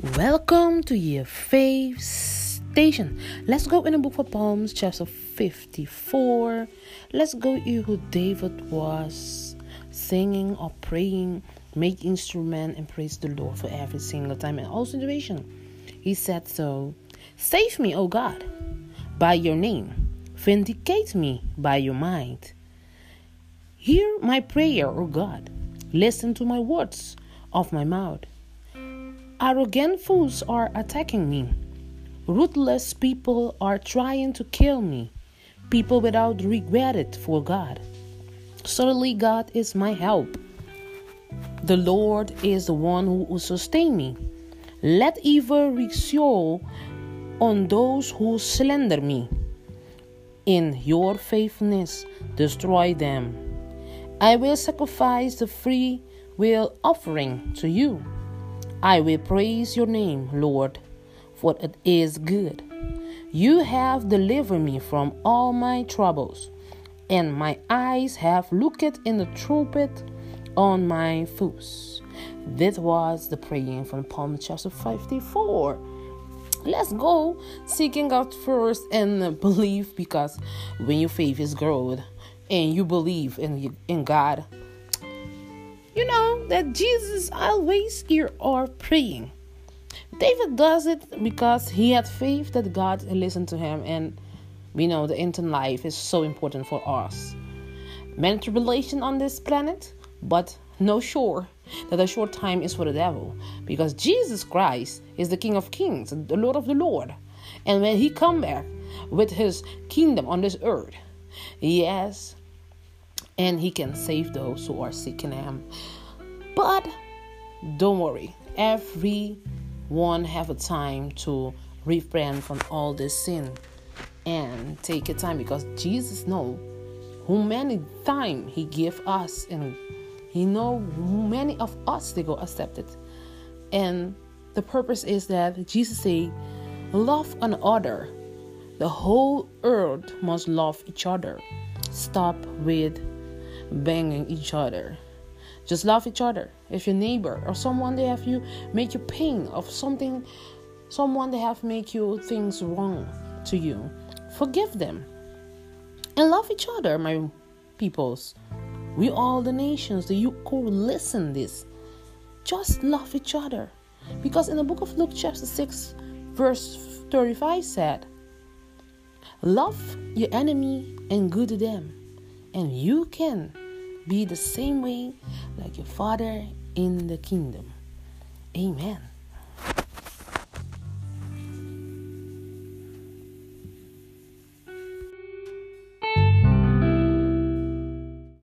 Welcome to your faith station. Let's go in the book of Psalms, chapter 54. Let's go hear who David was singing or praying, make instrument and praise the Lord for every single time and all situation. He said so. Save me, O God, by your name. Vindicate me by your might. Hear my prayer, O God. Listen to my words of my mouth. Arrogant fools are attacking me. Ruthless people are trying to kill me. People without regret it for God. Certainly, God is my help. The Lord is the one who will sustain me. Let evil recoil on those who slander me. In your faithfulness, destroy them. I will sacrifice the free will offering to you. I will praise your name, Lord, for it is good. You have delivered me from all my troubles, and my eyes have looked in the trumpet on my foes. This was the praying from Psalm chapter 54. Let's go seeking God first and believe because when your faith is growing and you believe in, in God, you know that Jesus always hear our praying. David does it because he had faith that God listened to him, and we know the intern life is so important for us. Many tribulation on this planet, but no sure that a short time is for the devil, because Jesus Christ is the King of Kings, the Lord of the Lord, and when He come back with His kingdom on this earth, yes, and he can save those who are seeking him. But don't worry, everyone have a time to refrain from all this sin and take a time because Jesus know how many time he give us and he know many of us they go accept it. And the purpose is that Jesus say, love another. The whole earth must love each other. Stop with banging each other. Just love each other. If your neighbor or someone they have you make you pain of something, someone they have make you things wrong to you, forgive them and love each other, my peoples. We all the nations, the you could listen this. Just love each other. Because in the book of Luke chapter 6 verse 35 said, Love your enemy and good to them and you can be the same way like your Father in the kingdom. Amen.